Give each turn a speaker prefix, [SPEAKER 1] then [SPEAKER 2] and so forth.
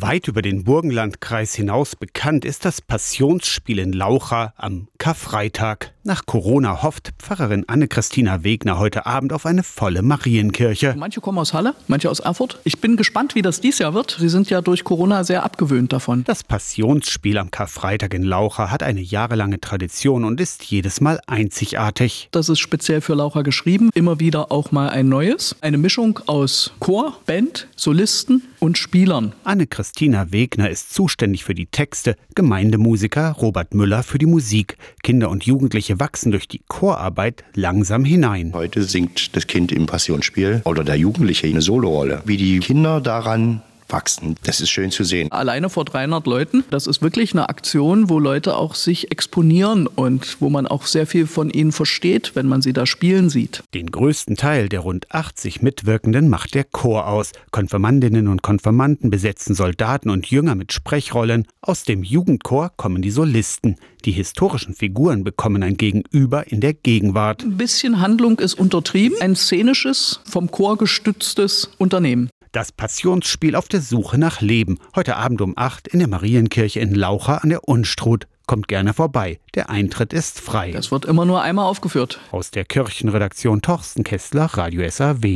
[SPEAKER 1] Weit über den Burgenlandkreis hinaus bekannt ist das Passionsspiel in Laucha am Karfreitag. Nach Corona hofft Pfarrerin Anne-Christina Wegner heute Abend auf eine volle Marienkirche.
[SPEAKER 2] Manche kommen aus Halle, manche aus Erfurt. Ich bin gespannt, wie das dies Jahr wird. Sie sind ja durch Corona sehr abgewöhnt davon.
[SPEAKER 1] Das Passionsspiel am Karfreitag in Laucha hat eine jahrelange Tradition und ist jedes Mal einzigartig.
[SPEAKER 2] Das ist speziell für Laucha geschrieben. Immer wieder auch mal ein neues. Eine Mischung aus Chor, Band, Solisten und Spielern.
[SPEAKER 1] Anne-Christina Wegner ist zuständig für die Texte, Gemeindemusiker Robert Müller für die Musik. Kinder und Jugendliche wachsen durch die Chorarbeit langsam hinein.
[SPEAKER 3] Heute singt das Kind im Passionsspiel oder der Jugendliche eine Solorolle. Wie die Kinder daran wachsen. Das ist schön zu sehen.
[SPEAKER 2] Alleine vor 300 Leuten, das ist wirklich eine Aktion, wo Leute auch sich exponieren und wo man auch sehr viel von ihnen versteht, wenn man sie da spielen sieht.
[SPEAKER 1] Den größten Teil der rund 80 Mitwirkenden macht der Chor aus. Konfirmandinnen und Konfirmanden besetzen Soldaten und Jünger mit Sprechrollen. Aus dem Jugendchor kommen die Solisten. Die historischen Figuren bekommen ein Gegenüber in der Gegenwart.
[SPEAKER 2] Ein bisschen Handlung ist untertrieben, ein szenisches, vom Chor gestütztes Unternehmen.
[SPEAKER 1] Das Passionsspiel auf der Suche nach Leben. Heute Abend um 8 in der Marienkirche in Laucha an der Unstrut. Kommt gerne vorbei. Der Eintritt ist frei.
[SPEAKER 2] Das wird immer nur einmal aufgeführt.
[SPEAKER 1] Aus der Kirchenredaktion Torsten Kessler, Radio SAW.